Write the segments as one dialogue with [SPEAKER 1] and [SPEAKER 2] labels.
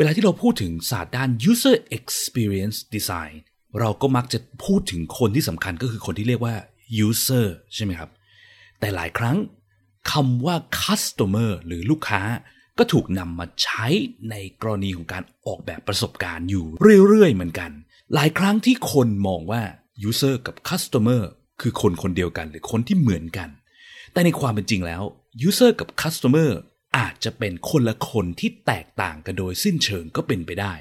[SPEAKER 1] เวลาที่เราพูดถึงศาสตร์ด้าน user experience design เราก็มักจะพูดถึงคนที่สำคัญก็คือคนที่เรียกว่า user ใช่ไหมครับ แต่หลายครั้งคำว่า customer หรือลูกค้าก็ถูกนำมาใช้ในกรณีของการออกแบบประสบการณ์อยู่เรื่อยๆ เหมือนกัน หลายครั้งที่คนมองว่า user กับ customer คือคนคนเดียวกันหรือคนที่เหมือนกัน แต่ในความเป็นจริงแล้ว user กับ customer อาจจะเป็นคนละคนที่แตกต่างกันโดยสิ้นเชิงก็เป็นไปได้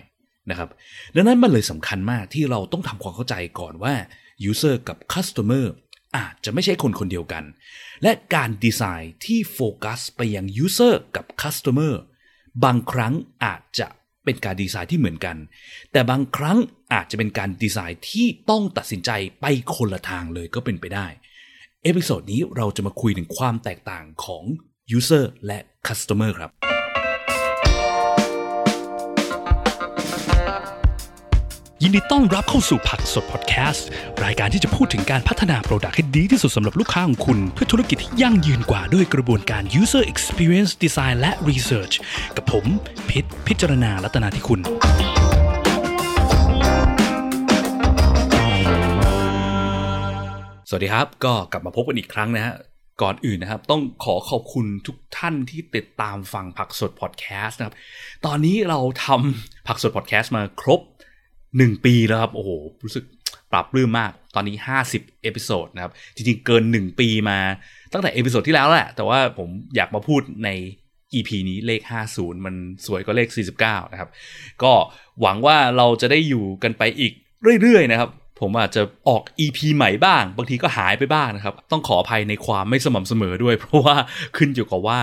[SPEAKER 1] นะครับดังนั้นมันเลยสำคัญมากที่เราต้องทำความเข้าใจก่อนว่า user กับ customer อาจจะไม่ใช่คนคนเดียวกัน และการดีไซน์ที่โฟกัสไปยัง user กับ customer บางครั้งอาจจะเป็นการดีไซน์ที่เหมือนกัน แต่บางครั้งอาจจะเป็นการดีไซน์ที่ต้องตัดสินใจไปคนละทางเลยก็เป็นไปได้ episode นี้เราจะมาคุยถึงความแตกต่างของ user และ customer ครับ
[SPEAKER 2] ยินดีต้อนรับเข้าสู่ผักสดพอดแคสต์ รายการที่จะพูดถึงการพัฒนา product ให้ดีที่สุดสำหรับลูกค้าของคุณ เพื่อธุรกิจที่ยั่งยืนกว่าด้วยกระบวนการ user experience design และ research กับผม พิษพิจารณาลัตนาที่คุณ
[SPEAKER 1] สวัสดีครับ ก็กลับมาพบกันอีกครั้งนะฮะ ก่อนอื่นนะครับ ต้องขอขอบคุณทุกท่านที่ติดตามฟังผักสดพอดแคสต์นะครับ ตอนนี้เราทำผักสดพอดแคสต์มาครบ 1 ปีแล้วครับ โอ้โห รู้สึกปลาบปลื้มมาก ตอนนี้ 50 episode นะครับ จริงๆ เกิน 1 ปีมา ตั้งแต่ episode ที่แล้วแหละ แต่ว่าผมอยากมาพูดใน EP นี้เลข 50 มันสวยกว่าเลข 49 นะครับ ก็หวังว่าเราจะได้อยู่กันไปอีกเรื่อยๆ นะครับ ผมอาจจะออก EP ใหม่บ้าง บางทีก็หายไปบ้างนะครับ ต้องขออภัยในความไม่สม่ำเสมอด้วย เพราะว่าขึ้นอยู่กับว่า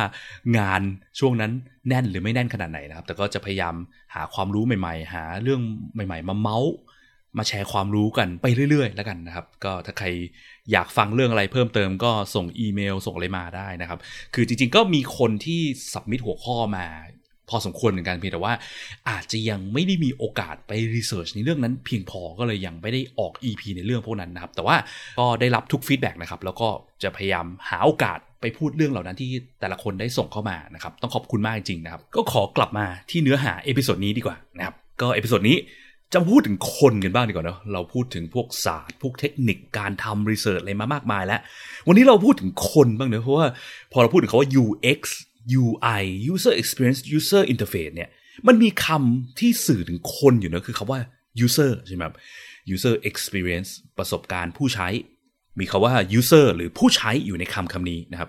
[SPEAKER 1] งานช่วงนั้นแน่นหรือไม่แน่นขนาดไหนนะครับ แต่ก็จะพยายามหาความรู้ใหม่ ๆ หาเรื่องใหม่ ๆ มาเมาส์มาแชร์ความรู้กันไปเรื่อย ๆ แล้วกันนะครับ ก็ถ้าใครอยากฟังเรื่องอะไรเพิ่มเติมก็ส่งอีเมลส่งอะไรมาได้นะครับ คือจริงๆก็มีคนที่สับมิดหัวข้อมา พอสมควรเหมือนกันเพียงแต่ว่า อาจจะยังไม่ได้มีโอกาสไป research ในเรื่องนั้นเพียงพอก็เลยยังไม่ได้ออก EP ในเรื่องพวกนั้นนะครับ แต่ว่าก็ได้รับทุก feedback นะครับ แล้วก็จะพยายามหาโอกาสไปพูดเรื่องเหล่านั้นที่แต่ละคนได้ส่งเข้ามานะครับ ต้องขอบคุณมากจริงๆนะครับ ก็ขอกลับมาที่เนื้อหา episode นี้ดีกว่านะครับ ก็ episode นี้จะพูดถึงคนกันบ้างดีกว่าเนาะเราพูดถึงพวกศาสตร์พวกเทคนิคการทำ research อะไรมามากมายแล้ว วันนี้เราพูดถึงคนบ้างเนอะเพราะว่าพอเราพูดถึงคำว่า UX UI User Experience User Interface เนี่ยมันมีคำที่สื่อถึงคนอยู่เนอะคือคำว่า user ใช่ไหมครับ user experience ประสบการณ์ผู้ใช้ มีคำว่า user หรือผู้ใช้อยู่ในคำคำนี้นะครับ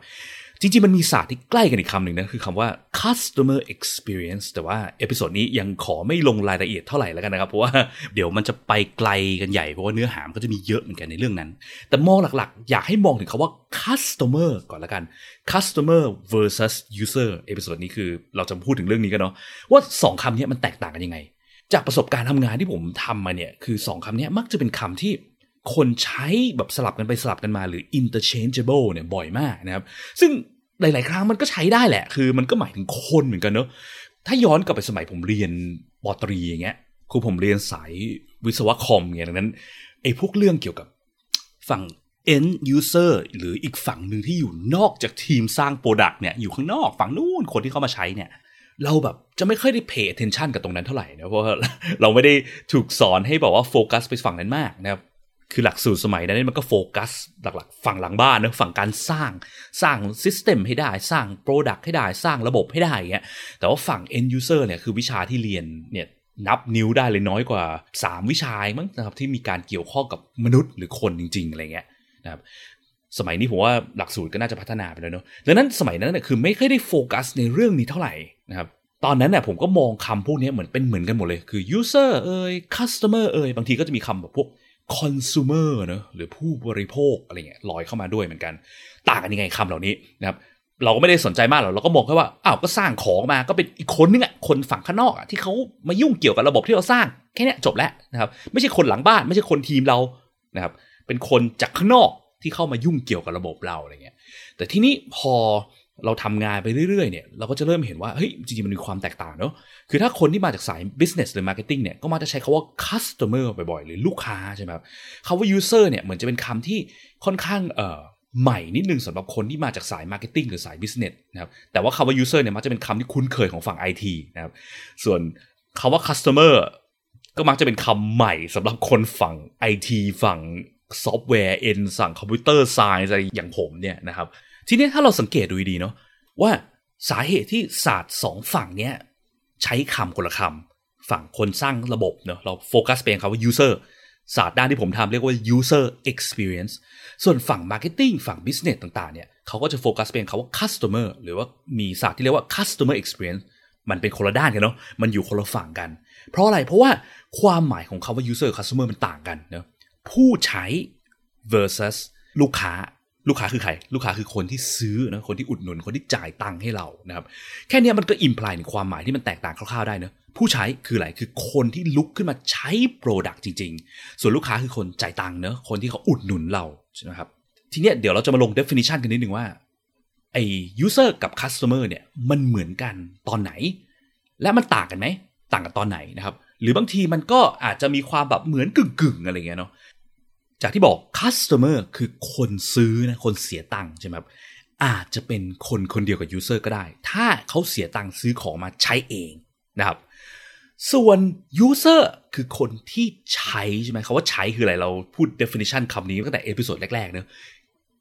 [SPEAKER 1] จริงๆ มันมีศาสตร์ที่ใกล้กันอีกคำหนึ่งนะ คือคำว่า customer experience แต่ว่า episode นี้ยังขอไม่ลงรายละเอียดเท่าไหร่แล้วกันนะครับ เพราะว่าเดี๋ยวมันจะไปไกลกันใหญ่ เพราะว่าเนื้อหามันก็จะมีเยอะเหมือนกันในเรื่องนั้น แต่มองหลักๆ อยากให้มองถึงคำว่า customer ก่อนละกัน customer versus user episode นี้คือเราจะพูดถึงเรื่องนี้กันเนาะว่าสองคำนี้มันแตกต่างกันยังไง จากประสบการณ์ทำงานที่ผมทำมาเนี่ยคือสองคำนี้มักจะเป็นคำที่ คนใช้แบบสลับกันไปสลับกันมาหรือ interchangeable เนี่ยบ่อยมากนะครับ ซึ่งหลาย ๆ ครั้งมันก็ใช้ได้แหละ คือมันก็หมายถึงคนเหมือนกันเนอะถ้าย้อนกลับไปสมัยผมเรียนป.ตรีอย่างเงี้ยคือผมเรียนสายวิศวะคอมอย่างนั้นไอ้พวกเรื่องเกี่ยวกับฝั่ง end user หรืออีกฝั่งหนึ่งที่อยู่นอกจากทีมสร้าง product เนี่ยอยู่ข้างนอกฝั่งนู้นคนที่เข้ามาใช้เนี่ยเราแบบจะไม่ค่อยได้ pay attention กับตรงนั้นเท่าไหร่นะเพราะเราไม่ได้ถูกสอนให้แบบว่าโฟกัสไปฝั่งนั้นมากนะครับ คือหลักสูตรสมัยนั้นมันก็โฟกัสหลักๆ ฝั่งหลังบ้านนะฝั่งการสร้างสร้าง system ให้ได้สร้าง product ให้ได้สร้างระบบให้ได้อย่างเงี้ยแต่ว่าฝั่ง end user เนี่ยคือวิชาที่เรียนเนี่ยนับนิ้วได้เลยน้อยกว่า 3 วิชามั้งนะครับที่มีการเกี่ยวข้องกับมนุษย์หรือคนจริง ๆ อะไรเงี้ยนะครับสมัยนี้ผมว่าหลักสูตรก็น่าจะพัฒนาไปแล้วเนาะดังนั้นสมัยนั้นเนี่ยคือไม่ค่อยได้โฟกัสในเรื่องนี้เท่าไหร่นะครับตอนนั้นเนี่ยผมก็มองคำพวกนี้เหมือนเป็นเหมือนกันหมดเลย คือ user เอ่ย customer เอ่ยบางทีก็จะมีคำแบบพวก consumer เนอะหรือผู้บริโภคอะไรเงี้ยลอยเข้ามาด้วยเหมือนกัน ต่างกันยังไงคำเหล่านี้นะครับเราก็ไม่ได้สนใจมากหรอกเราก็มองแค่ว่าอ้าวก็สร้างของมาก็เป็นอีกคนนึงอะคนฝั่งข้างนอกอะที่เขามายุ่งเกี่ยวกับระบบที่เราสร้างแค่นี้จบแล้วนะครับ ไม่ใช่คนหลังบ้าน ไม่ใช่คนทีมเรานะครับ เป็นคนจากข้างนอกที่เข้ามายุ่งเกี่ยวกับระบบเราอะไรเงี้ยแต่ที่นี้พอ เราทำงานไปเรื่อยๆเนี่ยเราก็จะเริ่มเห็นว่าเฮ้ยจริงๆมันมีความแตกต่างเนาะคือถ้าคนที่มาจากสาย business หรือ marketing เนี่ยก็มักจะใช้คาว่า customer บ่อยๆ หรือลูกค้าใช่ไหมครับคาว่า user เนี่ยเหมือนจะเป็นคำที่ค่อนข้างเอ่อใหม่นิดนึงสำหรับคนที่มาจากสาย marketing หรือสาย business นะครับแต่ว่าคำว่า user เนี่ยมักจะเป็นคำที่คุ้นเคยของฝั่ง IT นะครับส่วนคำว่า customer ก็มักจะเป็นคำใหม่สำหรับคนฝั่งไอทีฝั่ง software en ฝั่ง computer science อะไรอย่างผมเนี่ยนะครับ ทีนี้ถ้าเราสังเกตดูดีเนาะว่าสาเหตุที่ศาสตร์สองฝั่งเนี้ยใช้คำคนละคำฝั่งคนสร้างระบบเนาะเราโฟกัสเป็นคำว่า user ศาสตร์ด้านที่ผมทำเรียกว่า user experience ส่วนฝั่ง marketing ฝั่ง business ต่างๆ เนี่ยเขาก็จะโฟกัสเป็นคำว่า customer หรือว่ามีศาสตร์ที่เรียกว่า customer experience มันเป็นคนละด้านกันเนาะ มันอยู่คนละฝั่งกัน เพราะอะไร เพราะว่าความหมายของคำว่า user customer มันต่างกันเนาะ ผู้ใช้ versus ลูกค้า ลูกค้าคือใคร ลูกค้าคือคนที่ซื้อนะคนที่อุดหนุนคนที่จ่ายตังค์ให้เรานะครับแค่นี้มันก็ imply ถึงความหมายที่มันแตกต่างคร่าวๆได้เนะผู้ใช้คืออะไรคือคนที่ลุกขึ้นมาใช้ product จริง ๆ ส่วนลูกค้าคือคนจ่ายตังค์เนอะคนที่เขาอุดหนุนเราใช่ไหมครับทีเนี้ยเดี๋ยวเราจะมาลง definition กันนิดนึงว่าไอ้ user กับ customer เนี่ยมันเหมือนกันตอนไหน และมันต่างกันไหมต่างกันตอนไหนนะครับหรือบางทีมันก็อาจจะมีความแบบเหมือนกึ่งๆอะไรเงี้ยเนาะ จากที่บอก customer คือคนซื้อนะคนเสียตังค์ใช่ไหมครับอาจจะเป็นคนคนเดียวกับ user ก็ได้ ถ้าเขาเสียตังค์ซื้อของมาใช้เองนะครับ ส่วน user คือคนที่ใช้ใช่ไหมคำว่าใช้คืออะไรเราพูด definition คำนี้ตั้งแต่ episode แรกๆเนอะ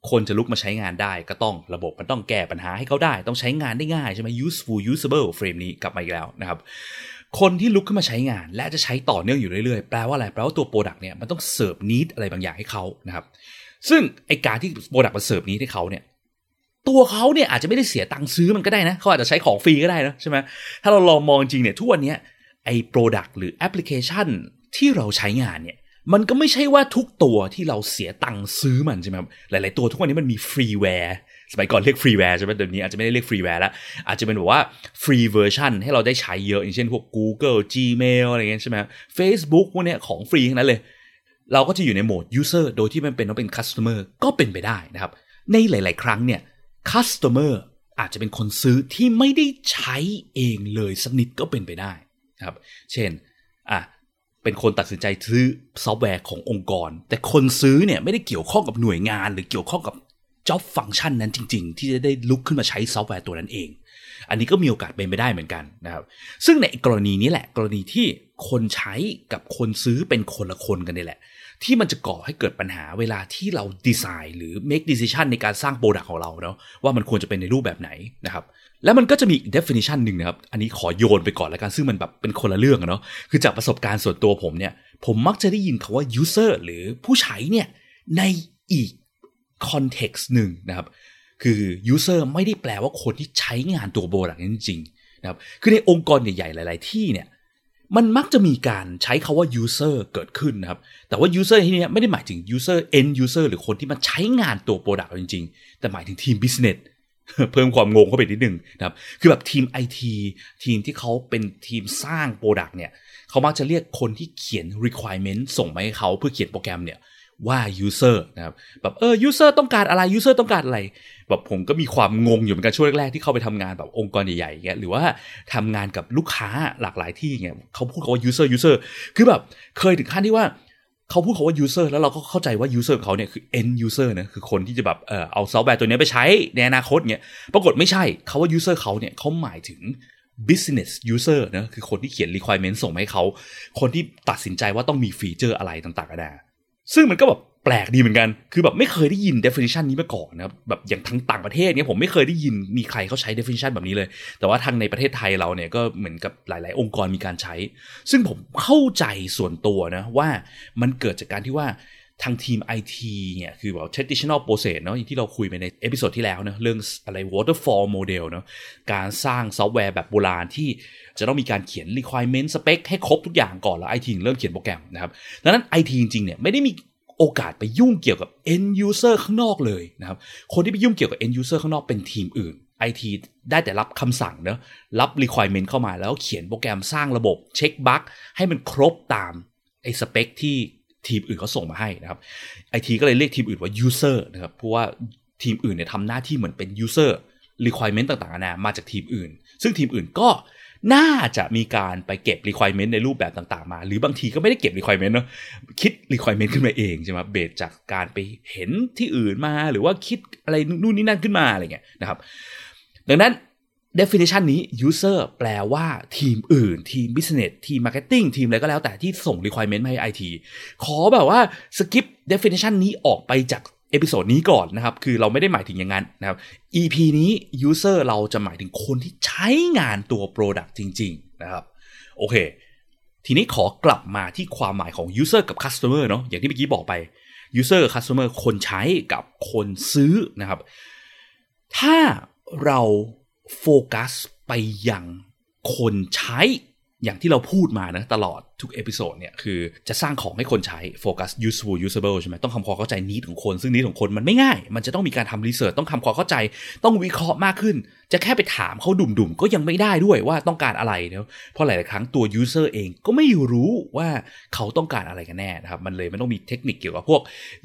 [SPEAKER 1] คนจะลุกมาใช้งานได้ก็ต้องระบบมันต้องแก้ปัญหาให้เขาได้ ต้องใช้งานได้ง่ายใช่ไหม useful usable frame นี้กลับมาอีกแล้วนะครับ คนที่ลุกขึ้นมาใช้งาน และจะใช้ต่อเนื่องอยู่เรื่อยๆ แปลว่าอะไร แปลว่าตัว product เนี่ยมันต้อง serve need อะไรบางอย่างให้เขานะครับ ซึ่งไอ้การที่ product มัน serve need ให้เขาเนี่ย ตัวเขาเนี่ยอาจจะไม่ได้เสียตังค์ซื้อมันก็ได้นะ เขาอาจจะใช้ของฟรีก็ได้นะใช่ไหมถ้าเราลองมองจริงเนี่ยทุกวันนี้ไอ้ product หรือแอปพลิเคชันที่เราใช้งานเนี่ยมันก็ไม่ใช่ว่าทุกตัวที่เราเสียตังค์ซื้อมันใช่ไหมหลาย ๆ ตัวทุกวันนี้มันมี freeware สมัยก่อนเรียก freeware ใช่ไหมเดี๋ยวนี้อาจจะไม่ได้เรียก freeware แล้วอาจจะเป็นแบบว่า free version ให้เราได้ใช้เยอะ อย่างเช่นพวก Google Gmail อะไรเงี้ยใช่ไหม Facebook พวกเนี้ยของฟรีทั้งนั้นเลย เราก็จะอยู่ในโหมด user โดยที่มันเป็นต้องเป็น customer ก็เป็นไปได้นะครับ ในหลาย ๆ ครั้งเนี่ย customer อาจจะเป็นคนซื้อที่ไม่ได้ใช้เองเลยสักนิดก็เป็นไปได้นะครับ เช่นอะเป็นคนตัดสินใจซื้อซอฟต์แวร์ขององค์กร แต่คนซื้อเนี่ยไม่ได้เกี่ยวข้องกับหน่วยงาน หรือเกี่ยวข้องกับ job function นั้นจริง ๆ ที่จะได้ลุกขึ้นมาใช้ซอฟต์แวร์ตัวนั้นเอง อันนี้ก็มีโอกาสเป็นไปได้เหมือนกันนะครับ ซึ่งในกรณีนี้แหละ กรณีที่คนใช้กับคนซื้อเป็นคนละคนกันนี่แหละ ที่มันจะก่อให้เกิดปัญหาเวลาที่เราดีไซน์หรือ make decision ในการสร้าง product ของเราเนาะว่ามันควรจะเป็นในรูปแบบไหนนะครับแล้วมันก็จะมี definition หนึ่งนะครับ อันนี้ขอโยนไปก่อนแล้วกัน ซึ่งมันแบบเป็นคนละเรื่องเนาะ คือจากประสบการณ์ส่วนตัวผมเนี่ย ผมมักจะได้ยินคำว่า user หรือผู้ใช้เนี่ยในอีก context หนึ่งนะครับ คือ user ไม่ได้แปลว่าคนที่ใช้งานตัว product นั้นจริงๆนะครับ คือในองค์กรใหญ่ๆ หลาย ๆ ที่เนี่ยมันมักจะมีการใช้คำว่า user เกิดขึ้นนะครับ แต่ว่า user ที่นี้ไม่ได้หมายถึง user end user หรือคนที่มาใช้งานตัว product จริง ๆ แต่หมายถึงทีม business เพิ่มความงงเข้าไปนิดนึงนะครับ คือแบบทีม IT ทีมที่เขาเป็นทีมสร้าง product เนี่ย เขามักจะเรียกคนที่เขียน requirement ส่งมาให้เขาเพื่อเขียนโปรแกรมเนี่ย ว่า user นะครับแบบเออ user ต้องการอะไร user ต้องการอะไรแบบผมก็มีความงงอยู่เหมือนกันช่วงแรกๆที่เข้าไปทำงานแบบองค์กรใหญ่ๆอย่างเงี้ยหรือว่าทำงานกับลูกค้าหลากหลายที่เงี้ยเขาพูดคำว่า user user คือแบบเคยถึงขั้นที่ว่าเขาพูดคำว่า user แล้วเราก็เข้าใจว่า user เขาเนี่ยคือ end user นะคือคนที่จะแบบเออเอาซอฟต์แวร์ตัวนี้ไปใช้ในอนาคตเนี่ยปรากฏไม่ใช่เขาว่า user เขาเนี่ยเขาหมายถึง business user นะคือคนที่เขียน requirement ส่งให้เขา คนที่ตัดสินใจว่าต้องมีฟีเจอร์อะไรต่างๆกันา ซึ่งมันก็แบบแปลกดีเหมือนกัน คือแบบไม่เคยได้ยิน definition นี้มาก่อนนะครับ แบบอย่างทั้งต่างประเทศเนี่ยผมไม่เคยได้ยินมีใครเขาใช้ definition แบบนี้เลย แต่ว่าทางในประเทศไทยเราเนี่ยก็เหมือนกับหลาย ๆ องค์กรมีการใช้ ซึ่งผมเข้าใจส่วนตัวนะว่ามันเกิดจากการที่ว่า ทางทีม IT เนี่ยคือแบบ traditional process เนาะอย่างที่เราคุยไปใน episode ที่แล้วเนะเรื่องอะไร waterfall model เนาะการสร้างซอฟต์แวร์แบบโบราณที่จะต้องมีการเขียน requirement spec ให้ครบทุกอย่างก่อนแล้ว IT เริ่มเขียนโปรแกรมนะครับดังนั้น IT จริงๆเนี่ยไม่ได้มีโอกาสไปยุ่งเกี่ยวกับ end user ข้างนอกเลยนะครับคนที่ไปยุ่งเกี่ยวกับ end user ข้างนอกเป็นทีมอื่น IT ได้แต่รับคำสั่งเนะรับ requirement เข้ามาแล้วเขียนโปรแกรมสร้างระบบเช็คบั๊กให้มันครบตามไอ้สเปคที่ ทีมอื่นเขาส่งมาให้นะครับไอทีก็เลยเรียกทีมอื่นว่า user นะครับเพราะว่าทีมอื่นเนี่ยทำหน้าที่เหมือนเป็น user requirement ต่างๆนานามาจากทีมอื่น ซึ่งทีมอื่นก็น่าจะมีการไปเก็บ requirement ในรูปแบบต่างๆ มา หรือบางทีก็ไม่ได้เก็บ requirement เนาะคิด requirement ขึ้นมาเองใช่ไหมเบสจากการไปเห็นที่อื่นมา หรือว่าคิดอะไรนู่นนี่นั่นขึ้นมาอะไรเงี้ยนะครับ ดังนั้น definition นี้ user แปลว่าทีมอื่น ทีม business ทีม marketing ทีมอะไรก็แล้วแต่ที่ส่ง requirement มาให้ IT ขอแบบว่า skip definition นี้ออกไปจาก episode นี้ก่อนนะครับ คือเราไม่ได้หมายถึงอย่างนั้นนะครับ EP นี้ user เราจะหมายถึงคนที่ใช้งานตัว product จริง ๆ นะครับ โอเค ทีนี้ขอกลับมาที่ความหมายของ user กับ customer เนาะอย่างที่เมื่อกี้บอกไป user กับ customer คนใช้กับคนซื้อนะครับ ถ้าเรา โฟกัสไปยังคนใช้ อย่างที่เราพูดมานะตลอดทุก episode เนี่ยคือจะสร้างของให้คนใช้โฟกัส useful usable ใช่ไหมต้องทำความเข้าใจ need ของคน ซึ่ง need ของคนมันไม่ง่าย มันจะต้องมีการทำ research ต้องทำความเข้าใจ ต้องวิเคราะห์มากขึ้น จะแค่ไปถามเขาดุ่มๆ ก็ยังไม่ได้ด้วยว่าต้องการอะไรเนาะเพราะหลายๆครั้งตัว user เองก็ไม่รู้ว่าเขาต้องการอะไรกันแน่นะครับมันเลยมันต้องมีเทคนิคเกี่ยวกับพวก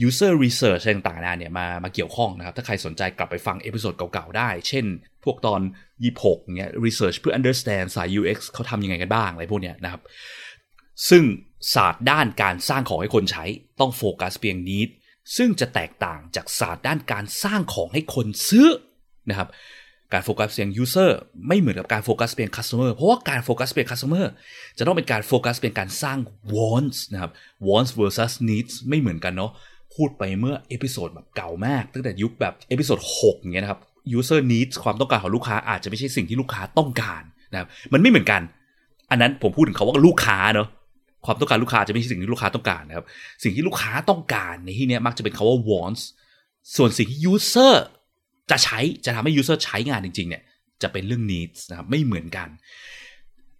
[SPEAKER 1] user research อะไรต่างๆเนี่ยมามาเกี่ยวข้องนะครับถ้าใครสนใจกลับไปฟัง episode เก่าๆได้ เช่น พวกตอน 26เนี่ย research เพื่อ understand สาย UX เขาทำยังไงกันบ้างอะไรพวกเนี้ยนะครับ ซึ่งศาสตร์ด้านการสร้างของให้คนใช้ต้องโฟกัสไปยัง need ซึ่งจะแตกต่างจากศาสตร์ด้านการสร้างของให้คนซื้อนะครับ การโฟกัสเพียง user ไม่เหมือนกับการโฟกัสเพียง customer เพราะว่าการโฟกัสเพียง customer จะต้องเป็นการโฟกัสไปยังการสร้าง wants นะครับ wants versus needs ไม่เหมือนกันเนาะพูดไปเมื่อ episode แบบเก่ามาก ตั้งแต่ยุคแบบ episode 6เงี้ยนะครับ user needs ความต้องการของลูกค้าอาจจะไม่ใช่สิ่งที่ลูกค้าต้องการนะครับมันไม่เหมือนกัน อันนั้นผมพูดถึงคำว่าลูกค้าเนาะความต้องการลูกค้าจะไม่ใช่สิ่งที่ลูกค้าต้องการนะครับ สิ่งที่ลูกค้าต้องการในที่นี้มักจะเป็นคำว่า wants ส่วนสิ่งที่ user จะใช้จะทำให้ user ใช้งานจริงๆเนี่ยจะเป็นเรื่อง needs นะครับไม่เหมือนกัน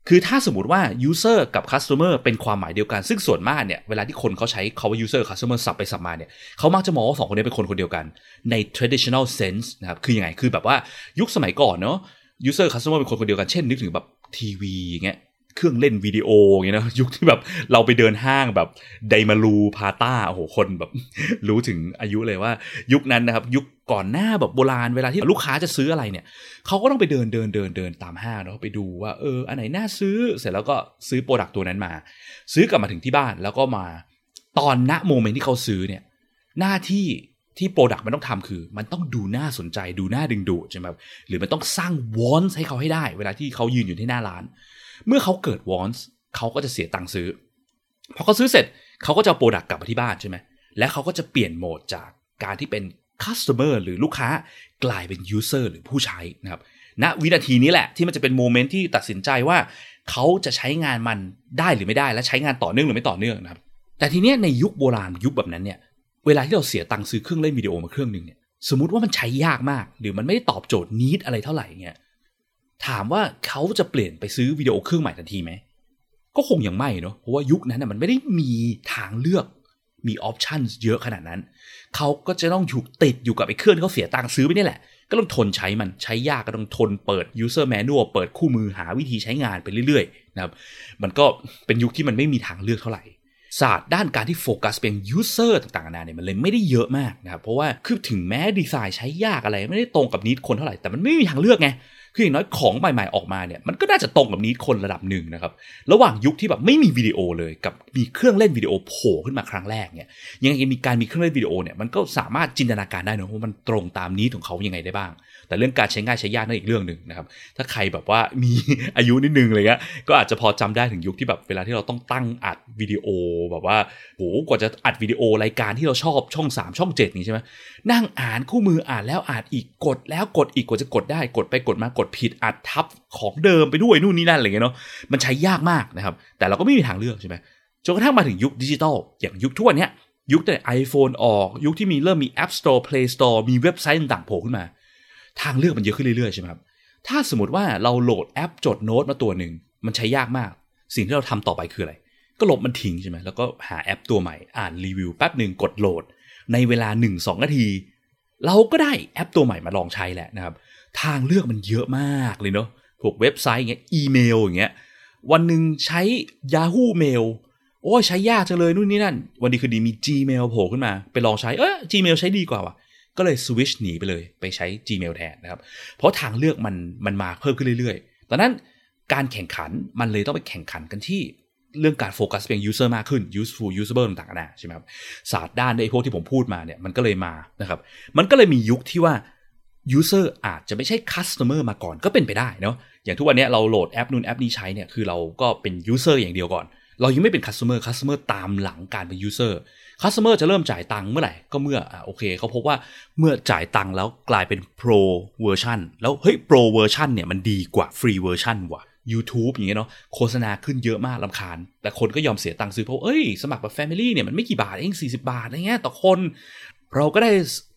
[SPEAKER 1] คือถ้าสมมติว่า user กับ customer เป็นความหมายเดียวกัน ซึ่งส่วนมากเนี่ย เวลาที่คนเขาใช้คาว่า user customer สับไปสับมาเนี่ยเขามักจะมองว่าสองคนนี้เป็นคนคนเดียวกัน ใน traditional sense นะครับ คือยังไง คือแบบว่ายุคสมัยก่อนเนาะ user customer เป็นคนคนเดียวกัน เช่นนึกถึงแบบทีวีอย่างเงี้ย เครื่องเล่นวิดีโออย่างเงี้ยนะยุคที่แบบเราไปเดินห้างแบบไดมารูพาต้าโอ้โหคนแบบ รู้ถึงอายุเลยว่า ยุคนั้นนะครับ ยุคก่อนหน้าแบบโบราณเวลาที่ลูกค้าจะซื้ออะไรเนี่ยเขาก็ต้องไปเดินเดินเดินเดินตามห้างเนาะไปดูว่าเอออันไหนน่าซื้อเสร็จแล้วก็ซื้อ product ตัวนั้นมา ซื้อกลับมาถึงที่บ้านแล้วก็มาตอนณ moment ที่เขาซื้อเนี่ยหน้าที่ที่ product มันต้องทำคือ มันต้องดูน่าสนใจดูน่าดึงดูดใช่ไหมหรือมันต้องสร้าง want ให้เขาให้ได้ เวลาที่เขายืนอยู่ที่หน้าร้าน เมื่อเขาเกิด wants เขาก็จะเสียตังค์ซื้อ พอเขาซื้อเสร็จเขาก็จะเอา product กลับมาที่บ้านใช่ไหม และเขาก็จะเปลี่ยนโหมดจากการที่เป็น customer หรือลูกค้ากลายเป็น user หรือผู้ใช้นะครับณวินาทีนี้แหละที่มันจะเป็น moment ที่ตัดสินใจว่าเขาจะใช้งานมันได้หรือไม่ได้ และใช้งานต่อเนื่องหรือไม่ต่อเนื่องนะครับ แต่ทีเนี้ยในยุคโบราณยุคแบบนั้นเนี่ย เวลาที่เราเสียตังค์ซื้อเครื่องเล่นวิดีโอมาเครื่องหนึ่งเนี่ย สมมติว่ามันใช้ยากมาก หรือมันไม่ได้ตอบโจทย์ need อะไรเท่าไหร่เงี้ย ถามว่าเขาจะเปลี่ยนไปซื้อวิดีโอเครื่องใหม่ทันทีไหม ก็คงยังไม่เนาะเพราะว่ายุคนั้นนะมันไม่ได้มีทางเลือกมีออปชันเยอะขนาดนั้น เขาก็จะต้องอยู่ติดอยู่กับไอ้เครื่องที่เขาเสียตังค์ซื้อไปนี่แหละ ก็ต้องทนใช้มันใช้ยากก็ต้องทนเปิด user manual เปิดคู่มือหาวิธีใช้งานไปเรื่อยๆนะครับมันก็เป็นยุคที่มันไม่มีทางเลือกเท่าไหร่ศาสตร์ด้านการที่โฟกัสเป็น user ต่างๆนานาเนี่ยมันเลยไม่ได้เยอะมากนะครับเพราะว่าคือถึงแม้ดีไซน์ใช้ยากอะไร ไม่ได้ตรงกับนิดคนเท่าไหร่แต่มันไม่มีทางเลือกไง คืออย่างน้อยของใหม่ๆออกมาเนี่ยมันก็น่าจะตรงกับนี้คนระดับหนึ่งนะครับระหว่างยุคที่แบบไม่มีวิดีโอเลยกับมีเครื่องเล่นวิดีโอโผล่ขึ้นมาครั้งแรกเนี่ยยังไงมีการมีเครื่องเล่นวิดีโอเนี่ยมันก็สามารถจินตนาการได้นะว่ามันตรงตามนี้ของเขายังไงได้บ้าง แต่เรื่องการใช้ง่ายใช้ยากนั่นอีกเรื่องหนึ่งนะครับ ถ้าใครแบบว่ามีอายุนิดนึงอะไรเงี้ยก็อาจจะพอจำได้ถึงยุคที่แบบเวลาที่เราต้องตั้งอัดวิดีโอแบบว่าโหกว่าจะอัดวิดีโอรายการที่เราชอบช่อง 3 ช่อง 7 นี่ใช่ไหมนั่งอ่านคู่มืออ่านแล้วอ่านอีกกด แล้วกดอีกกว่าจะกดได้กดไปกดมากดผิดอัดทับของเดิมไปด้วยนู่นนี่นั่นอะไรเงี้ยเนาะมันใช้ยากมากนะครับ แต่เราก็ไม่มีทางเลือกใช่ไหมจนกระทั่งมาถึงยุคดิจิตอลอย่างยุคทุกวันเนี้ยยุคแต่ iPhone ออก ยุคที่มีเริ่มมี App Store Play Store มีเว็บไซต์ต่างๆโผล่ขึ้นมา ทางเลือกมันเยอะขึ้นเรื่อยๆใช่ไหมครับถ้าสมมติว่าเราโหลดแอปจดโน้ตมาตัวหนึ่งมันใช้ยากมาก สิ่งที่เราทำต่อไปคืออะไร ก็ลบมันทิ้งใช่ไหมแล้วก็หาแอปตัวใหม่อ่านรีวิวแป๊บหนึ่งกดโหลด ในเวลา 1-2นาที เราก็ได้แอปตัวใหม่มาลองใช้แหละนะครับ ทางเลือกมันเยอะมากเลยเนาะพวกเว็บไซต์อย่างเงี้ยอีเมลอย่างเงี้ยวันหนึ่งใช้ Yahoo Mail โอ้ใช้ยากจังเลยนู่นนี่นั่น วันดีคือดีมี Gmail โผล่ขึ้นมา ไปลองใช้เออ Gmail ใช้ดีกว่าว่ะ ก็เลยสวิชหนีไปเลยไปใช้ Gmail แทนนะครับ เพราะทางเลือกมันมันมาเพิ่มขึ้นเรื่อยๆ ตอนนั้นการแข่งขันมันเลยต้องไปแข่งขันกันที่เรื่องการโฟกัสไปยัง user มากขึ้น useful usable ต่างๆนะใช่ไหมครับศาสตร์ด้านในพวกที่ผมพูดมาเนี่ยมันก็เลยมานะครับ มันก็เลยมียุคที่ว่า user อาจจะไม่ใช่ customer มาก่อนก็เป็นไปได้เนาะอย่างทุกวันนี้เราโหลดแอปนู่นแอปนี้ใช้เนี่ยคือเราก็เป็น user อย่างเดียวก่อน เรายังไม่เป็น customer customer ตามหลังการเป็น user customer จะเริ่มจ่ายตังค์เมื่อไหร่ก็เมื่ออะโอเคเขาพบว่าเมื่อจ่ายตังค์แล้วกลายเป็น pro version แล้วเฮ้ย pro version เนี่ยมันดีกว่า free version ว่ะ YouTube อย่างเงี้ยเนาะโฆษณาขึ้นเยอะมากรำคาญ แต่คนก็ยอมเสียตังค์ซื้อเพราะเอ้ย สมัครแบบ Family เนี่ยมันไม่กี่บาทเอง40 บาทอะไรเงี้ยต่อคน เราก็ได้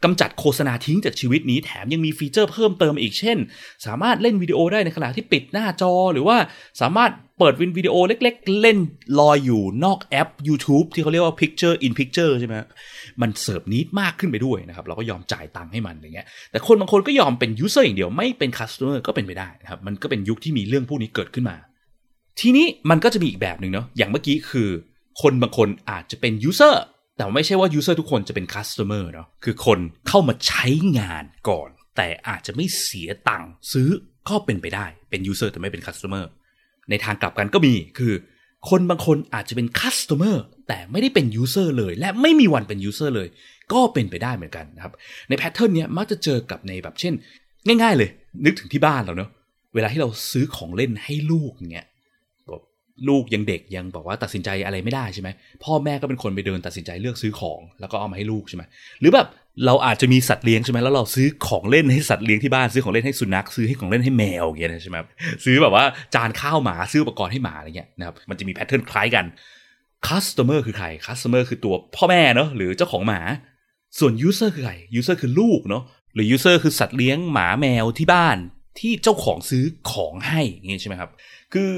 [SPEAKER 1] กำจัดโฆษณาทิ้งจากชีวิตนี้แถมยังมีฟีเจอร์เพิ่มเติมอีกเช่น สามารถเล่นวิดีโอได้ในขณะที่ปิดหน้าจอ หรือว่าสามารถเปิดวินวิดีโอเล็กๆ เล่นลอยอยู่นอกแอป YouTube ที่เขาเรียกว่า Picture in Picture ใช่ไหมมัน serve need มากขึ้นไปด้วยนะครับ เราก็ยอมจ่ายตังค์ให้มันอย่างเงี้ยแต่คนบางคนก็ยอมเป็น User อร์อย่างเดียวไม่เป็น Customer ก็เป็นไปได้นะครับมันก็เป็นยุคที่มีเรื่องพวกนี้เกิดขึ้นมา ทีนี้มันก็จะมีอีกแบบหนึ่งเนาะอย่างเมื่อกี้คือ คนบางคนอาจจะเป็น User แต่ไม่ใช่ว่า User ทุกคนจะเป็น Customer เนาะคือคนเข้ามาใช้งานก่อน แต่อาจจะไม่เสียตังค์ซื้อก็เป็นไปได้เป็น User แต่ไม่เป็น Customer ในทางกลับกันก็มีคือ คนบางคนอาจจะเป็น Customer แต่ไม่ได้เป็น User เลย และไม่มีวันเป็น User เลย ก็เป็นไปได้เหมือนกันนะครับ ในแพทเทิร์นเนี้ยมักจะเจอกับในแบบเช่น ง่าย ๆ เลย นึกถึงที่บ้านเราเนาะเวลาที่เราซื้อของเล่นให้ลูกเงี้ย ลูกยังเด็กยังบอกว่าตัดสินใจอะไรไม่ได้ใช่ไหมพ่อแม่ก็เป็นคนไปเดินตัดสินใจเลือกซื้อของแล้วก็เอามาให้ลูกใช่ไหมหรือแบบเราอาจจะมีสัตว์เลี้ยงใช่ไหมแล้วเราซื้อของเล่นให้สัตว์เลี้ยงที่บ้านซื้อของเล่นให้สุนัขซื้อให้ของเล่นให้แมวอย่างเงี้ยใช่ไหมซื้อแบบว่าจานข้าวหมาซื้ออุปกรณ์ให้หมาอะไรเงี้ยนะครับมันจะมีแพทเทิร์นคล้ายกัน customer คือใคร customer คือตัวพ่อแม่เนาะหรือเจ้าของหมา ส่วน user คือใคร user คือลูกเนาะหรือ user คือสัตว์เลี้ยงหมาแมวที่บ้านที่เจ้าของซื้อของให้อย่างงี้ใช่ไหมครับ คือ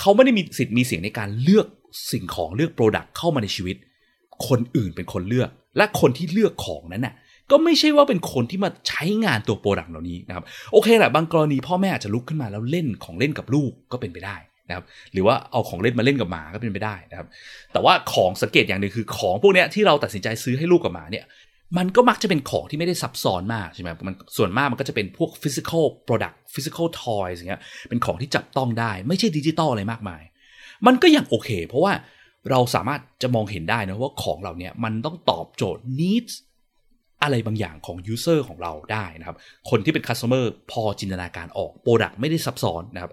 [SPEAKER 1] เขาไม่ได้มีสิทธิ์มีเสียงในการเลือกสิ่งของเลือก product เข้ามาในชีวิต คนอื่นเป็นคนเลือก และคนที่เลือกของนั้นน่ะก็ไม่ใช่ว่าเป็นคนที่มาใช้งานตัว product เหล่านี้นะครับโอเคแหละบางกรณีพ่อแม่อาจจะลุกขึ้นมาแล้วเล่นของเล่นกับลูกก็เป็นไปได้นะครับหรือว่าเอาของเล่นมาเล่นกับหมาก็เป็นไปได้นะครับแต่ว่าของสังเกตอย่างหนึ่งคือของพวกนี้ที่เราตัดสินใจซื้อให้ลูกกับหมาเนี่ย มันก็มักจะเป็นของที่ไม่ได้ซับซ้อนมากใช่ไหมมันส่วนมากมันก็จะเป็นพวก physical product physical toys อย่างเงี้ยเป็นของที่จับต้องได้ ไม่ใช่ดิจิตอลอะไรมากมาย มันก็ยังโอเค เพราะว่าเราสามารถจะมองเห็นได้นะว่าของเหล่านี้มันต้องตอบโจทย์ needs อะไรบางอย่างของ user ของเราได้นะครับ คนที่เป็น customer พอจินตนาการออก product ไม่ได้ซับซ้อนนะครับ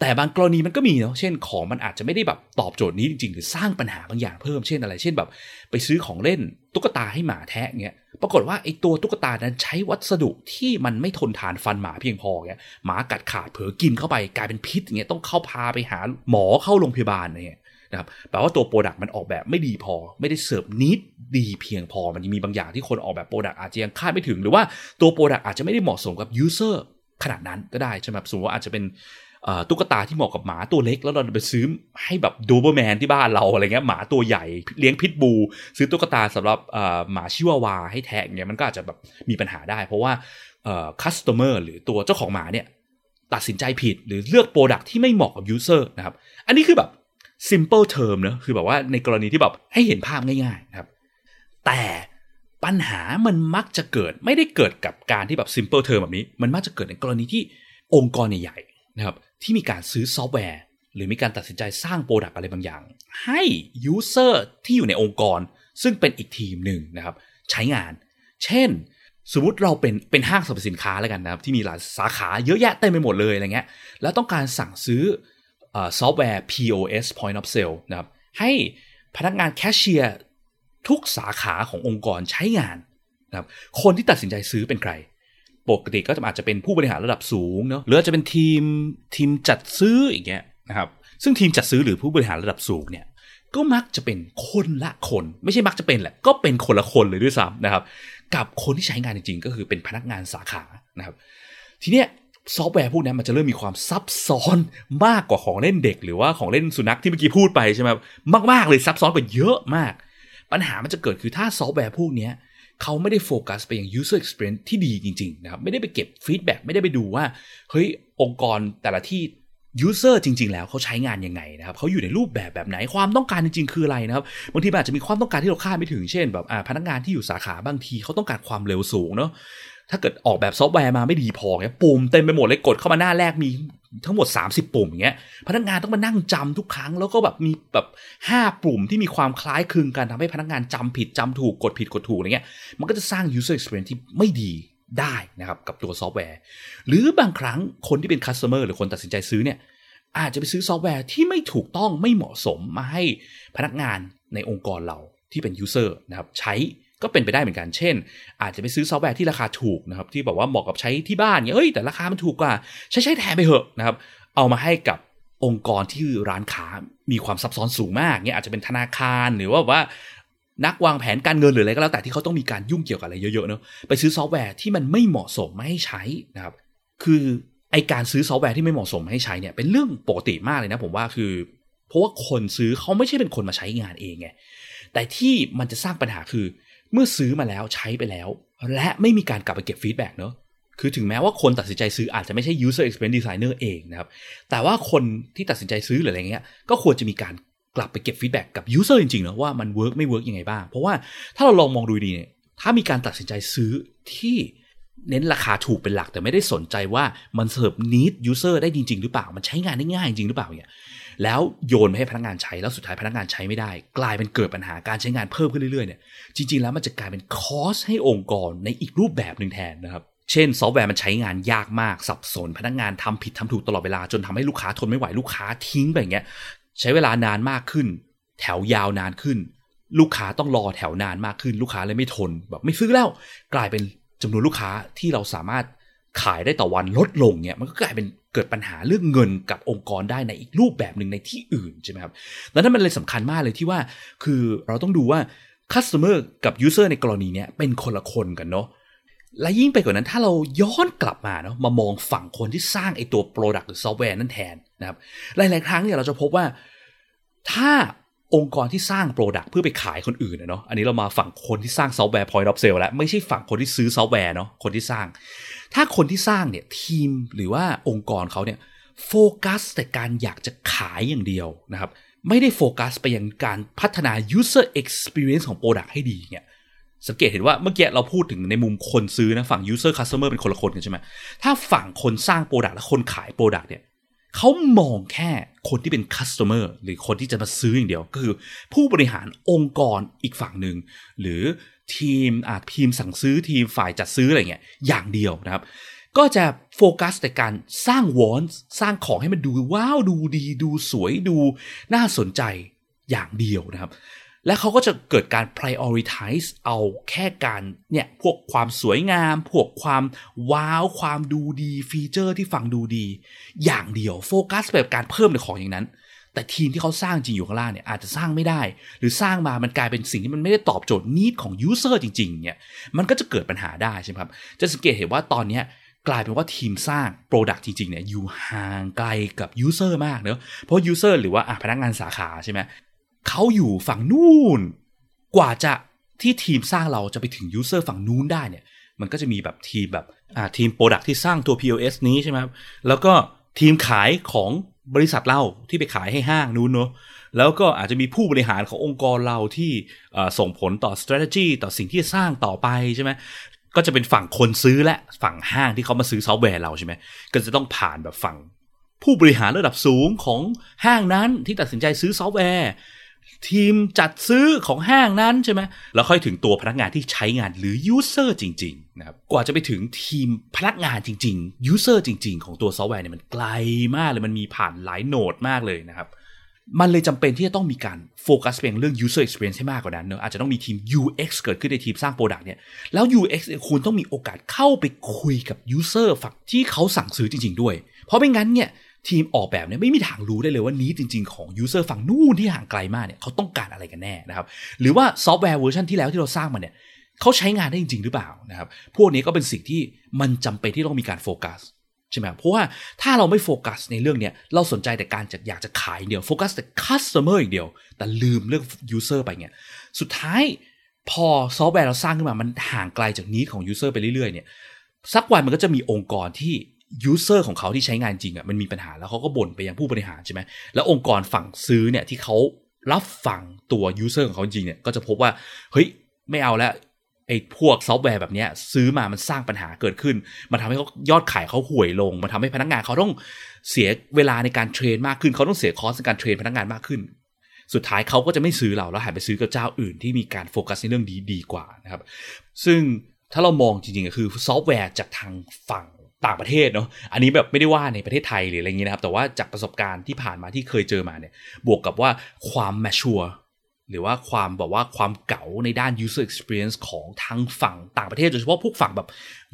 [SPEAKER 1] แต่บางกรณีมันก็มีเนาะเช่นของมันอาจจะไม่ได้แบบตอบโจทย์นี้จริงๆ หรือสร้างปัญหาบางอย่างเพิ่มเช่นอะไร เช่นแบบ ไปซื้อของเล่นตุ๊กตาให้หมาแทะเงี้ยปรากฏว่าไอ้ตัวตุ๊กตานั้นใช้วัสดุที่มันไม่ทนทานฟันหมาเพียงพอเงี้ยหมากัดขาดเผลอกินเข้าไปกลายเป็นพิษอย่างเงี้ยต้องเข้าพาไปหาหมอเข้าโรงพยาบาลเนี่ยนะครับแปลว่าตัว product มันออกแบบไม่ดีพอ ไม่ได้ serve need ดีเพียงพอ มันยังมีบางอย่างที่คนออกแบบ product อาจจะยังคาดไม่ถึง หรือว่าตัว product อาจจะไม่ได้เหมาะสมกับ userขนาดนั้นก็ได้ใช่ไหมสมมติว่าอาจจะเป็น ตุ๊กตาที่เหมาะกับหมาตัวเล็ก แล้วเราไปซื้อให้แบบโดเบอร์แมนที่บ้านเราอะไรเงี้ยหมาตัวใหญ่เลี้ยงพิทบูลซื้อตุ๊กตาสำหรับหมาชิวาวาให้แทะเงี้ยมันก็อาจจะแบบมีปัญหาได้ เพราะว่า customer หรือตัวเจ้าของหมาเนี่ยตัดสินใจผิดหรือเลือก product ที่ไม่เหมาะกับ user นะครับ อันนี้คือแบบ simple term เนาะคือแบบว่าในกรณีที่แบบให้เห็นภาพง่ายๆนะครับ แต่ปัญหามันมักจะเกิดไม่ได้เกิดกับการที่แบบ simple term แบบนี้ มันมักจะเกิดในกรณีที่องค์กรใหญ่ๆนะครับ ที่มีการซื้อซอฟต์แวร์ หรือมีการตัดสินใจสร้าง product อะไรบางอย่าง ให้ user ที่อยู่ในองค์กร ซึ่งเป็นอีกทีมหนึ่งนะครับ ใช้งาน เช่น สมมติเราเป็นเป็นห้างสรรพสินค้าแล้วกันนะครับ ที่มีหลายสาขาเยอะแยะเต็มไปหมดเลยอะไรเงี้ยแล้วต้องการสั่งซื้อซอฟต์แวร์ POS Point of Sale นะครับให้พนักงานแคชเชียร์ทุกสาขาขององค์กรใช้งานนะครับคนที่ตัดสินใจซื้อเป็นใคร ปกติก็อาจจะเป็นผู้บริหารระดับสูงเนาะหรืออาจจะเป็นทีมทีมจัดซื้ออย่างเงี้ยนะครับซึ่งทีมจัดซื้อหรือผู้บริหารระดับสูงเนี่ยก็มักจะเป็นคนละคน ไม่ใช่มักจะเป็นแหละก็เป็นคนละคนเลยด้วยซ้ำนะครับ กับคนที่ใช้งานจริงๆ ก็คือเป็นพนักงานสาขานะครับ ทีเนี้ยซอฟต์แวร์พวกนี้มันจะเริ่มมีความซับซ้อนมากกว่าของเล่นเด็ก หรือว่าของเล่นสุนัขที่เมื่อกี้พูดไปใช่ไหมมากๆเลยซับซ้อนกว่าเยอะมาก ปัญหามันจะเกิดคือถ้าซอฟต์แวร์พวกนี้เขาไม่ได้โฟกัสไปยัง user experience ที่ดีจริง ๆ นะครับ ไม่ได้ไปเก็บ feedback ไม่ได้ไปดูว่า เฮ้ย องค์กรแต่ละที่ user จริง ๆ แล้วเขาใช้งานยังไงนะครับเขาอยู่ในรูปแบบแบบไหนความต้องการจริง ๆ คืออะไรนะครับบางทีอาจจะมีความต้องการที่เราคาดไม่ถึงเช่น แบบพนักงานที่อยู่สาขาบางทีเขาต้องการความเร็วสูงเนาะ ถ้าเกิดออกแบบซอฟต์แวร์มาไม่ดีพอเงี้ยปุ่มเต็มไปหมดเลยกดเข้ามาหน้าแรกมีทั้งหมด 30 ปุ่มอย่างเงี้ยพนักงานต้องมานั่งจำทุกครั้ง แล้วก็แบบมีแบบ 5 ปุ่มที่มีความคล้ายคลึงกันทำให้พนักงานจำผิดจำถูกกดผิดกดถูกอะไรเงี้ยมันก็จะสร้าง user experience ที่ไม่ดีได้นะครับกับตัวซอฟต์แวร์ หรือบางครั้งคนที่เป็น customer หรือคนตัดสินใจซื้อเนี่ยอาจจะไปซื้อซอฟต์แวร์ที่ไม่ถูกต้องไม่เหมาะสมมาให้พนักงานในองค์กรเราที่เป็น user นะครับใช้ ก็เป็นไปได้เหมือนกัน เช่น อาจจะไปซื้อซอฟต์แวร์ที่ราคาถูกนะครับ ที่แบบว่าเหมาะกับใช้ที่บ้านเนี่ยเอ้ยแต่ราคามันถูกกว่า ใช้ใช้แทนไปเหอะนะครับ เอามาให้กับองค์กรที่ร้านค้ามีความซับซ้อนสูงมากเนี่ยอาจจะเป็นธนาคารหรือว่าว่านักวางแผนการเงินหรืออะไรก็แล้วแต่ที่เขาต้องมีการยุ่งเกี่ยวกับอะไรเยอะๆเนอะไปซื้อซอฟต์แวร์ที่มันไม่เหมาะสมไม่ให้ใช้นะครับ คือไอ้การซื้อซอฟต์แวร์ที่ไม่เหมาะสมให้ใช้เนี่ยเป็นเรื่องปกติมากเลยนะผมว่าคือ เพราะว่าคนซื้อเขาไม่ใช่เป็นคนมาใช้งานเองไงแต่ที่มันจะสร้างปัญหาคือ เมื่อซื้อมาแล้วใช้ไปแล้ว และไม่มีการกลับไปเก็บ feedback เนอะคือถึงแม้ว่าคนตัดสินใจซื้ออาจจะไม่ใช่ user experience designer เองนะครับ แต่ว่าคนที่ตัดสินใจซื้อหรืออะไรเงี้ย ก็ควรจะมีการกลับไปเก็บ feedback กับ user จริงๆเนอะว่ามัน work ไม่ work ยังไงบ้าง เพราะว่าถ้าเราลองมองดูดีเนี่ยถ้ามีการตัดสินใจซื้อที่เน้นราคาถูกเป็นหลักแต่ไม่ได้สนใจว่ามัน serve need user ได้จริง ๆ หรือเปล่า มันใช้งานได้ง่ายจริงหรือเปล่าเนี่ย แล้วโยนไปให้พนักงานใช้แล้วสุดท้ายพนักงานใช้ไม่ได้ กลายเป็นเกิดปัญหาการใช้งานเพิ่มขึ้นเรื่อยๆเนี่ยจริงๆแล้วมันจะกลายเป็นคอสให้องค์กรในอีกรูปแบบหนึ่งแทนนะครับเช่น ซอฟต์แวร์มันใช้งานยากมากสับสน พนักงานทำผิดทำถูกตลอดเวลาจนทำให้ลูกค้าทนไม่ไหวลูกค้าทิ้งไปอย่างเงี้ยใช้เวลานานมากขึ้น แถวยาวนานขึ้น ลูกค้าต้องรอแถวนานมากขึ้น ลูกค้าเลยไม่ทนแบบไม่ซื้อแล้ว กลายเป็นจำนวนลูกค้าที่เราสามารถขายได้ต่อวันลดลงเนี่ยมันก็กลายเป็น เกิดปัญหาเรื่องเงินกับองค์กรได้ในอีกรูปแบบหนึ่งในที่อื่นใช่ไหมครับดังนั้นมันเลยสำคัญมากเลยที่ว่า คือเราต้องดูว่า customer กับ user ในกรณีเนี้ยเป็นคนละคนกันเนาะและยิ่งไปกว่านั้นถ้าเราย้อนกลับมาเนาะมามองฝั่งคนที่สร้างไอ้ตัว Product หรือซอฟต์แวร์นั่นแทนนะครับหลายๆครั้งเนี่ยเราจะพบว่า ถ้า องค์กรที่สร้าง Product เพื่อไปขายคนอื่นเนาะอันนี้เรามาฝั่งคนที่สร้างซอฟต์แวร์ Point of Sale แล้ว ไม่ใช่ฝั่งคนที่ซื้อซอฟต์แวร์เนาะคนที่สร้าง ถ้าคนที่สร้างเนี่ยทีมหรือว่าองค์กรเขาเนี่ยโฟกัสแต่การอยากจะขายอย่างเดียวนะครับไม่ได้โฟกัสไปยังการพัฒนา user experience ของ Product ให้ดีเนี่ยสังเกตเห็นว่าเมื่อกี้เราพูดถึงในมุมคนซื้อนะฝั่ง user customer เป็นคนละคนกันใช่ไหมถ้าฝั่งคนสร้าง Product และคนขาย Product เนี่ย เขามองแค่คนที่เป็น customer หรือคนที่จะมาซื้ออย่างเดียว ก็คือ ผู้บริหารองค์กรอีกฝั่งหนึ่ง หรือทีมอาจทีมสั่งซื้อทีมฝ่ายจัดซื้ออะไรเงี้ยอย่างเดียวนะครับ ก็จะโฟกัสแต่การสร้างวอนสร้างของให้มันดูว้าวดูดี ดูสวยดูน่าสนใจอย่างเดียวนะครับ และเขาก็จะเกิดการ prioritize เอาแค่การเนี่ยพวกความสวยงาม พวกความว้าว ความดูดีฟีเจอร์ที่ฟังดูดี อย่างเดียวโฟกัสแบบการเพิ่มในของอย่างนั้น แต่ทีมที่เขาสร้างจริงอยู่ข้างล่างเนี่ยอาจจะสร้างไม่ได้ หรือสร้างมามันกลายเป็นสิ่งที่มันไม่ได้ตอบโจทย์ need ของ user จริงๆเนี่ยมันก็จะเกิดปัญหาได้ใช่ไหมครับจะสังเกตเห็นว่าตอนเนี้ยกลายเป็นว่าทีมสร้าง Product จริงๆเนี่ยอยู่ห่างไกลกับยูเซอร์มากเนอะเพราะยูเซอร์หรือว่าพนักงานสาขาใช่ไหม เขาอยู่ฝั่งนู่น กว่าจะที่ทีมสร้างเราจะไปถึง user ฝั่งนู้นได้เนี่ย มันก็จะมีแบบทีมแบบอ่าทีม product ที่สร้างตัว POS นี้ใช่ไหมครับแล้วก็ทีมขายของบริษัทเราที่ไปขายให้ห้างนู้นเนอะแล้วก็อาจจะมีผู้บริหารขององค์กรเราที่ส่งผลต่อ strategy ต่อสิ่งที่สร้างต่อไปใช่ไหมก็จะเป็นฝั่งคนซื้อและฝั่งห้างที่เขามาซื้อซอฟต์แวร์เราใช่ไหมก็จะต้องผ่านแบบฝั่งผู้บริหารระดับสูงของห้างนั้นที่ตัดสินใจซื้อซอฟต์แวร์ ทีมจัดซื้อของห้างนั้นใช่ไหมแล้วค่อยถึงตัวพนักงานที่ใช้งานหรือ user จริงๆนะครับกว่าจะไปถึงทีมพนักงานจริงๆ user จริง ๆ ของตัวซอฟต์แวร์เนี่ยมันไกลมากเลยมันมีผ่านหลาย node มากเลยนะครับมันเลยจำเป็นที่จะต้องมีการโฟกัสเป็นเรื่อง user experience ให้มากกว่านั้นเนอะอาจจะต้องมีทีม UX เกิดขึ้นในทีมสร้าง Product เนี่ย แล้ว UX คุณต้องมีโอกาสเข้าไปคุยกับ user ฝั่งที่เขาสั่งซื้อจริง ๆ ด้วย เพราะไม่งั้นเนี่ย ทีมออกแบบเนี่ยไม่มีทางรู้ได้เลยว่า need จริง ๆ ของ user ฝั่งนู่นที่ห่างไกลมากเนี่ยเขาต้องการอะไรกันแน่นะครับ หรือว่าซอฟต์แวร์เวอร์ชันที่แล้วที่เราสร้างมาเนี่ยเขาใช้งานได้จริง ๆ หรือเปล่านะครับ พวกนี้ก็เป็นสิ่งที่มันจำเป็นที่ต้องมีการโฟกัสใช่ไหมเพราะว่าถ้าเราไม่โฟกัสในเรื่องเนี้ยเราสนใจแต่การจะอยากจะขายอย่างเดียวโฟกัสแต่ customer อย่างเดียว แต่ลืมเรื่อง user ไปเนี่ยสุดท้ายพอซอฟต์แวร์เราสร้างขึ้นมามันห่างไกลจาก need ของ user ไปเรื่อยๆเนี่ยสักวันมันก็จะมีองค์กรที่ user ของเขาที่ใช้งานจริงอะมันมีปัญหาแล้วเขาก็บ่นไปยังผู้บริหารใช่ไหมแล้วองค์กรฝั่งซื้อเนี่ยที่เขารับฟังตัว user ของเขาจริงเนี่ยก็จะพบว่าเฮ้ยไม่เอาแล้วไอ้พวกซอฟต์แวร์แบบนี้ซื้อมามันสร้างปัญหาเกิดขึ้น มันทำให้เขายอดขายเขาห่วยลง มันทำให้พนักงานเขาต้องเสียเวลาในการ train มากขึ้น เขาต้องเสีย cost ในการ train พนักงานมากขึ้น สุดท้ายเขาก็จะไม่ซื้อเราแล้วหันไปซื้อกับเจ้าอื่นที่มีการโฟกัสในเรื่องนี้ดีกว่านะครับ ซึ่งถ้าเรามองจริงๆก็คือซอฟต์แวร์จากทางฝั่ง ต่างประเทศเนาะ อันนี้แบบไม่ได้ว่าในประเทศไทยหรืออะไรอย่างนี้นะครับ แต่ว่าจากประสบการณ์ที่ผ่านมาที่เคยเจอมาเนี่ย บวกกับว่าความแมชชัวหรือว่าความแบบว่าความเก๋าในด้าน user experience ของทางฝั่งต่างประเทศโดยเฉพาะพวกฝั่งแบบ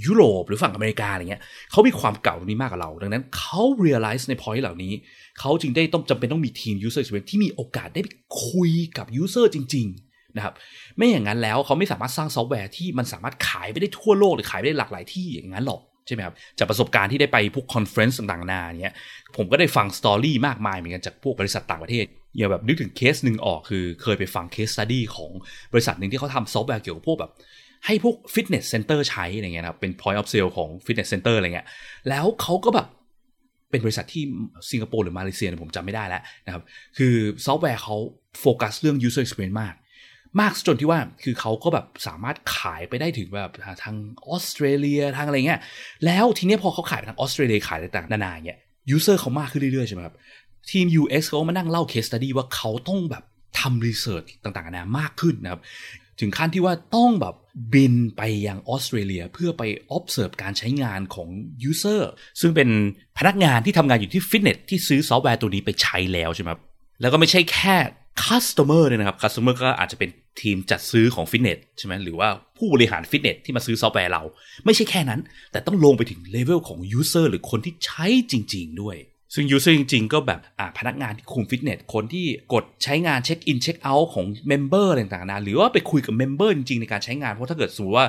[SPEAKER 1] ยุโรปหรือฝั่งอเมริกาอะไรเงี้ยเขามีความเก๋าตรงนี้มากกว่าเรา ดังนั้นเขา realize ใน point เหล่านี้ เขาจึงได้ต้องจำเป็นต้องมีทีม user experience ที่มีโอกาสได้ไปคุยกับ user จริง ๆนะครับไม่อย่างนั้นแล้วเขาไม่สามารถสร้างซอฟต์แวร์ที่มันสามารถขายไปได้ทั่วโลกหรือขายไปได้หลากหลายที่อย่างนั้นหรอก ใช่ไหมครับจากประสบการณ์ที่ได้ไปพวก conference ต่างๆนาเนี้ยผมก็ได้ฟัง story มากมายเหมือนกันจากพวกบริษัทต่างประเทศอย่างแบบนึกถึงเคสหนึ่งออกคือเคยไปฟัง case study ของบริษัทหนึ่งที่เขาทำซอฟต์แวร์เกี่ยวกับพวกแบบให้พวกฟิตเนสเซ็นเตอร์ใช้อะไรเงี้ยนะครับเป็น point of sale ของฟิตเนสเซ็นเตอร์อะไรเงี้ยแล้วเขาก็แบบเป็นบริษัทที่สิงคโปร์หรือมาเลเซียผมจำไม่ได้แล้วนะครับคือซอฟต์แวร์เขาโฟกัสเรื่อง user experience มาก มากจนที่ว่าคือเขาก็แบบสามารถขายไปได้ถึงแบบทางออสเตรเลียทางอะไรเงี้ยแล้วทีนี้พอเขาขายไปทางออสเตรเลียขายต่างๆนานาเงี้ย user เขามากขึ้นเรื่อยๆใช่ไหมครับทีม UX เขามานั่งเล่า case study ว่าเขาต้องแบบทำ research ต่างๆนานามากขึ้นนะครับ ถึงขั้นที่ว่าต้องแบบบินไปยังออสเตรเลีย เพื่อไป observe การใช้งานของ user ซึ่งเป็นพนักงานที่ทำงานอยู่ที่ฟิตเนสที่ซื้อซอฟต์แวร์ตัวนี้ไปใช้แล้วใช่ไหมครับแล้วก็ไม่ใช่แค่ customer เนี่ยนะครับ customer ก็อาจจะเป็นทีมจัดซื้อของฟิตเนสใช่ไหมหรือว่าผู้บริหารฟิตเนสที่มาซื้อซอฟต์แวร์เรา ไม่ใช่แค่นั้น แต่ต้องลงไปถึงเลเวลของ user หรือคนที่ใช้จริง ๆ ด้วย ซึ่ง user จริงๆ ก็แบบพนักงานที่คุมฟิตเนสคนที่กดใช้งานเช็คอินเช็คเอาท์ของ member ต่างๆนะหรือว่าไปคุยกับ member จริงๆ ในการใช้งาน เพราะถ้าเกิดสมมติว่า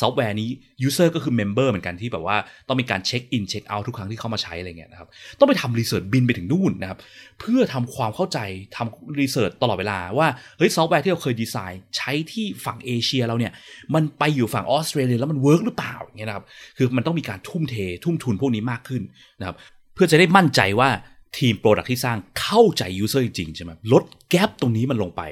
[SPEAKER 1] ซอฟต์แวร์นี้ user ก็คือ member เหมือนกันที่แบบว่าต้องมีการเช็คอินเช็คเอาท์ทุกครั้งที่เข้ามาใช้อะไรเงี้ยนะครับต้องไปทำ research บินไปถึงนู่นนะครับเพื่อทำความเข้าใจทำ research ตลอดเวลาว่าเฮ้ยซอฟต์แวร์ที่เราเคยดีไซน์ ใช้ที่ฝั่งเอเชียเราเนี่ยมันไปอยู่ฝั่งออสเตรเลียแล้วมัน work หรือเปล่าเงี้ยนะครับคือมันต้องมีการทุ่มเททุ่มทุนพวกนี้มากขึ้นนะครับ เพื่อจะได้มั่นใจว่าทีม product ที่สร้างเข้าใจ user จริงใช่ไหมลด gap ตรงนี้มันลงไป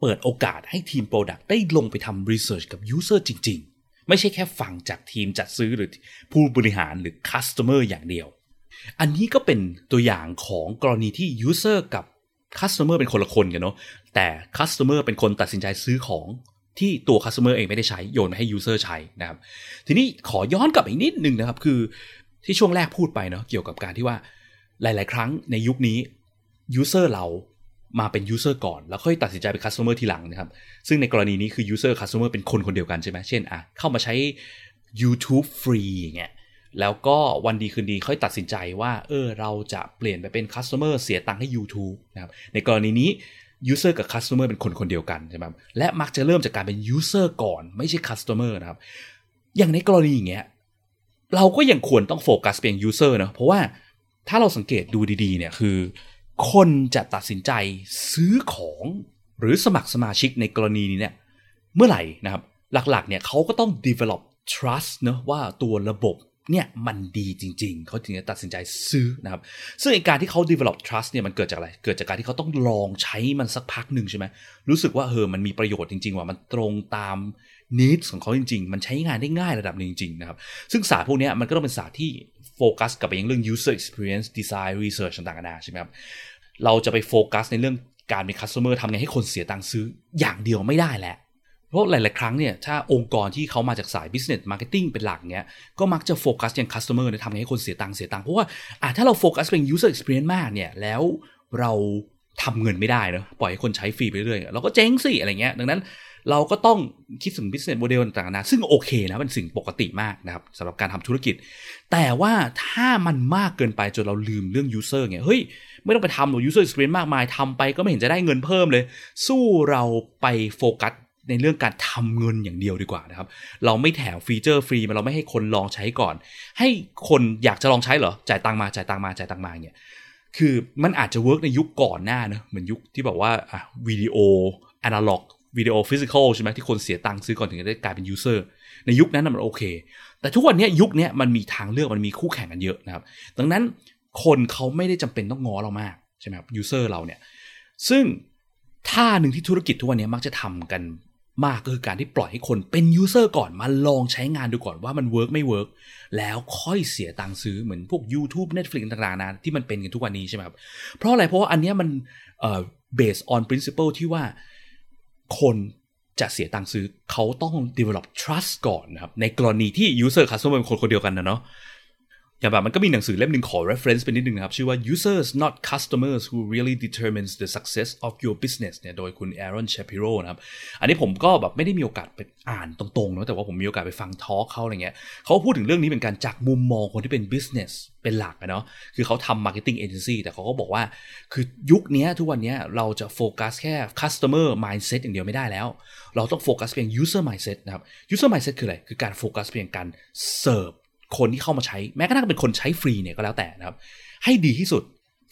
[SPEAKER 1] เปิดโอกาสให้ทีม product ได้ลงไปทำ research กับ user จริง ๆ ไม่ใช่แค่ฟังจากทีมจัดซื้อหรือผู้บริหารหรือ customer อย่างเดียว อันนี้ก็เป็นตัวอย่างของกรณีที่ user กับ customer เป็นคนละคนกันเนาะแต่ customer เป็นคนตัดสินใจซื้อของที่ตัว customer เองไม่ได้ใช้โยนมาให้ user ใช้นะครับ ทีนี้ขอย้อนกลับอีกนิดนึงนะครับ คือ ที่ช่วงแรกพูดไปเนาะเกี่ยวกับการที่ว่าหลาย ๆ ครั้งในยุคนี้ user เรามาเป็น user ก่อน แล้วค่อยตัดสินใจเป็น customer ทีหลังนะครับ ซึ่งในกรณีนี้คือ user customer เป็นคนคนเดียวกันใช่ไหมเช่นอะเข้ามาใช้ YouTube ฟรีอย่างเงี้ยแล้วก็วันดีคืนดีค่อยตัดสินใจว่าเออเราจะเปลี่ยนไปเป็น customer เสียตังค์ให้ YouTube นะครับในกรณีนี้ user กับ customer เป็นคนคนเดียวกันใช่ไหมและมักจะเริ่มจากการเป็น user ก่อนไม่ใช่ customer นะครับอย่างในกรณีอย่างเงี้ย เราก็ยังควรต้องโฟกัสเป็น user นะเพราะว่าถ้าเราสังเกตดูดีๆเนี่ยคือ คนจะตัดสินใจซื้อของหรือสมัครสมาชิกในกรณีนี้เนี่ยเมื่อไหร่นะครับ หลักๆเนี่ยเขาก็ต้อง develop trust เนะว่าตัวระบบเนี่ยมันดีจริง ๆ เขาถึงจะตัดสินใจซื้อนะครับ ซึ่งการที่เขา develop trust เนี่ยมันเกิดจากอะไร เกิดจากการที่เขาต้องลองใช้มันสักพักหนึ่งใช่ไหมรู้สึกว่าเออมันมีประโยชน์จริง ๆ ว่ามันตรงตาม needs ของเขาจริง ๆ มันใช้งานได้ง่ายระดับหนึ่งจริง ๆ นะครับ ซึ่งศาสตร์พวกนี้มันก็ต้องเป็นศาสตร์ที่โฟกัสกับไปยังเรื่อง user experience design research ต่างๆนานาใช่ไหมครับ เราจะไปโฟกัสในเรื่องการเป็น customer ทำไงให้คนเสียตังค์ซื้ออย่างเดียวไม่ได้แหละเพราะหลาย ๆ ครั้งเนี่ยถ้าองค์กรที่เขามาจากสาย business marketing เป็นหลักเนี่ยก็มักจะโฟกัสย่าง customer เนี่ยทำไงให้คนเสียตังค์เสียตังค์เพราะว่าอะถ้าเราโฟกัสเป็น user experience มากเนี่ยแล้วเราทำเงินไม่ได้เนาะปล่อยให้คนใช้ฟรีไปเรื่อยเราก็เจ๊งสิอะไรเงี้ยดังนั้น เราก็ต้องคิดถึง business model ต่างๆนะซึ่งโอเคนะเป็นสิ่งปกติมากนะครับสำหรับการทำธุรกิจ แต่ว่าถ้ามันมากเกินไปจนเราลืมเรื่อง user เนี่ยเฮ้ย ไม่ต้องไปทำหรอก user experience มากมายทำไปก็ไม่เห็นจะได้เงินเพิ่มเลย สู้เราไปโฟกัสในเรื่องการทำเงินอย่างเดียวดีกว่านะครับ เราไม่แถม feature ฟรีมาเราไม่ให้คนลองใช้ก่อน ให้คนอยากจะลองใช้เหรอ จ่ายตังมา จ่ายตังมา จ่ายตังมาเนี่ย คือมันอาจจะ work ในยุคก่อนหน้านะ เหมือนยุคที่แบบว่าอะวิดีโออนาล็อก วิดีโอ physical ใช่ไหมที่คนเสียตังค์ซื้อก่อนถึงจะได้กลายเป็น user ในยุคนั้นมันโอเค แต่ทุกวันนี้ยุคนี้มันมีทางเลือกมันมีคู่แข่งกันเยอะนะครับ ดังนั้นคนเขาไม่ได้จำเป็นต้องง้อเรามากใช่ไหมครับ user เราเนี่ยซึ่งท่าหนึ่งที่ธุรกิจทุกวันนี้มักจะทำกันมากก็คือการที่ปล่อยให้คนเป็น user ก่อนมาลองใช้งานดูก่อนว่ามัน work ไม่ work แล้วค่อยเสียตังค์ซื้อเหมือนพวก YouTube Netflix ต่างๆนะที่มันเป็นกันทุกวันนี้ใช่ไหมครับเพราะอะไรเพราะว่าอันนี้มันเอ่อ based on principle ที่ว่า คนจะเสียตังค์ซื้อเขาต้อง develop trust ก่อนนะครับ ในกรณีที่ user customer เป็นคนคนเดียวกันนะเนาะ อย่างแบบมันก็มีหนังสือเล่มหนึ่งขอ reference เป็นนิดนึงนะครับ ชื่อว่า users not customers who really determines the success of your business เนี่ยโดยคุณ Aaron Shapiro นะครับ อันนี้ผมก็แบบไม่ได้มีโอกาสไปอ่านตรงๆนะแต่ว่าผมมีโอกาสไปฟังทอล์กเขาอะไรเงี้ยเขาพูดถึงเรื่องนี้เป็นการจากมุมมองคนที่เป็น business เป็นหลักอะเนาะคือเขาทำ marketing agency แต่เขาก็บอกว่า คือยุคนี้ทุกวันนี้เราจะโฟกัสแค่ customer mindset อย่างเดียวไม่ได้แล้ว เราต้องโฟกัสเพียง user mindset นะครับ user mindset คืออะไร คือการโฟกัสไปยังการเสิร์ฟ คนที่เข้ามาใช้แม้กระทั่งเป็นคนใช้ฟรีเนี่ยก็แล้วแต่นะครับ ให้ดีที่สุด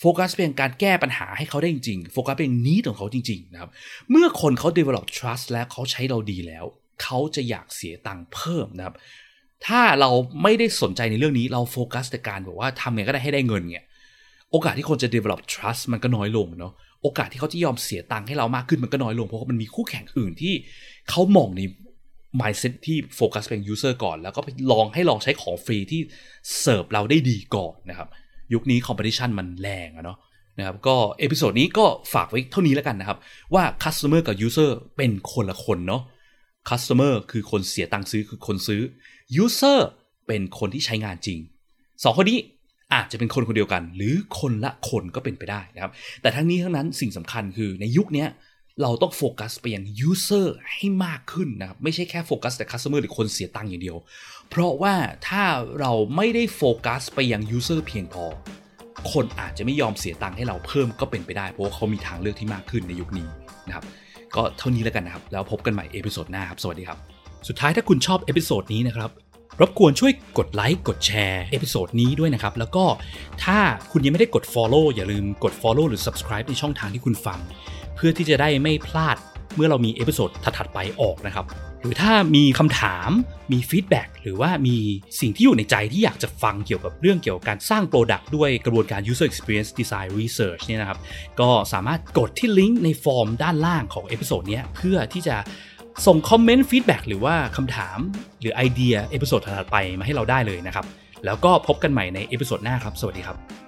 [SPEAKER 1] โฟกัสไปยังการแก้ปัญหาให้เขาได้จริงๆโฟกัสไปยัง need ของเขาจริงๆนะครับเมื่อคนเขา develop trust และเขาใช้เราดีแล้ว เขาจะอยากเสียตังค์เพิ่มนะครับ ถ้าเราไม่ได้สนใจในเรื่องนี้เราโฟกัสแต่การแบบบอกว่าทำไงก็ได้ให้ได้เงินเนี่ยโอกาสที่คนจะ develop trust มันก็น้อยลงเนาะโอกาสที่เขาจะยอมเสียตังค์ให้เรามากขึ้นมันก็น้อยลงเพราะว่ามันมีคู่แข่งอื่นที่เขามองใน mindset ที่โฟกัสไปยัง user ก่อน แล้วก็ไปลองให้ลองใช้ของฟรีที่เสิร์ฟเราได้ดีก่อนนะครับยุคนี้ competition มันแรงอะเนาะนะครับก็ episode นี้ก็ฝากไว้เท่านี้แล้วกันนะครับ ว่า customer กับ user เป็นคนละคนเนาะ customer คือคนเสียตังค์ซื้อคือคนซื้อ user เป็นคนที่ใช้งานจริงสองคนนี้อาจจะเป็นคนคนเดียวกัน หรือคนละคนก็เป็นไปได้นะครับ แต่ทั้งนี้ทั้งนั้นสิ่งสำคัญคือในยุคนี้ เราต้องโฟกัสไปยัง user ให้มากขึ้นนะครับ ไม่ใช่แค่โฟกัสแต่ customer หรือคนเสียตังค์อย่างเดียว เพราะว่าถ้าเราไม่ได้โฟกัสไปยัง user เพียงพอ คนอาจจะไม่ยอมเสียตังค์ให้เราเพิ่มก็เป็นไปได้ เพราะว่าเขามีทางเลือกที่มากขึ้นในยุคนี้นะครับ ก็เท่านี้แล้วกันนะครับ แล้วพบกันใหม่ episode หน้าครับ สวัสดีครับ
[SPEAKER 2] สุดท้ายถ้าคุณชอบ episode นี้นะครับรบกวนช่วยกดไลค์กดแชร์ episode นี้ด้วยนะครับ แล้วก็ถ้าคุณยังไม่ได้กด Follow อย่าลืมกด Follow หรือ Subscribe ในช่องทางที่คุณฟัง เพื่อที่จะได้ไม่พลาดเมื่อเรามี episode ถัดๆไปออกนะครับ หรือถ้ามีคำถามมี feedback หรือว่ามีสิ่งที่อยู่ในใจที่อยากจะฟังเกี่ยวกับเรื่องเกี่ยวกับการสร้าง product ด้วยกระบวนการ user experience design research เนี่ยนะครับ ก็สามารถกดที่ลิงก์ในฟอร์มด้านล่างของ episode นี้เพื่อที่จะส่งคอมเมนต์ feedback หรือว่าคำถามหรือไอเดีย episode ถัดไปมาให้เราได้เลยนะครับ แล้วก็พบกันใหม่ใน episode หน้าครับ สวัสดีครับ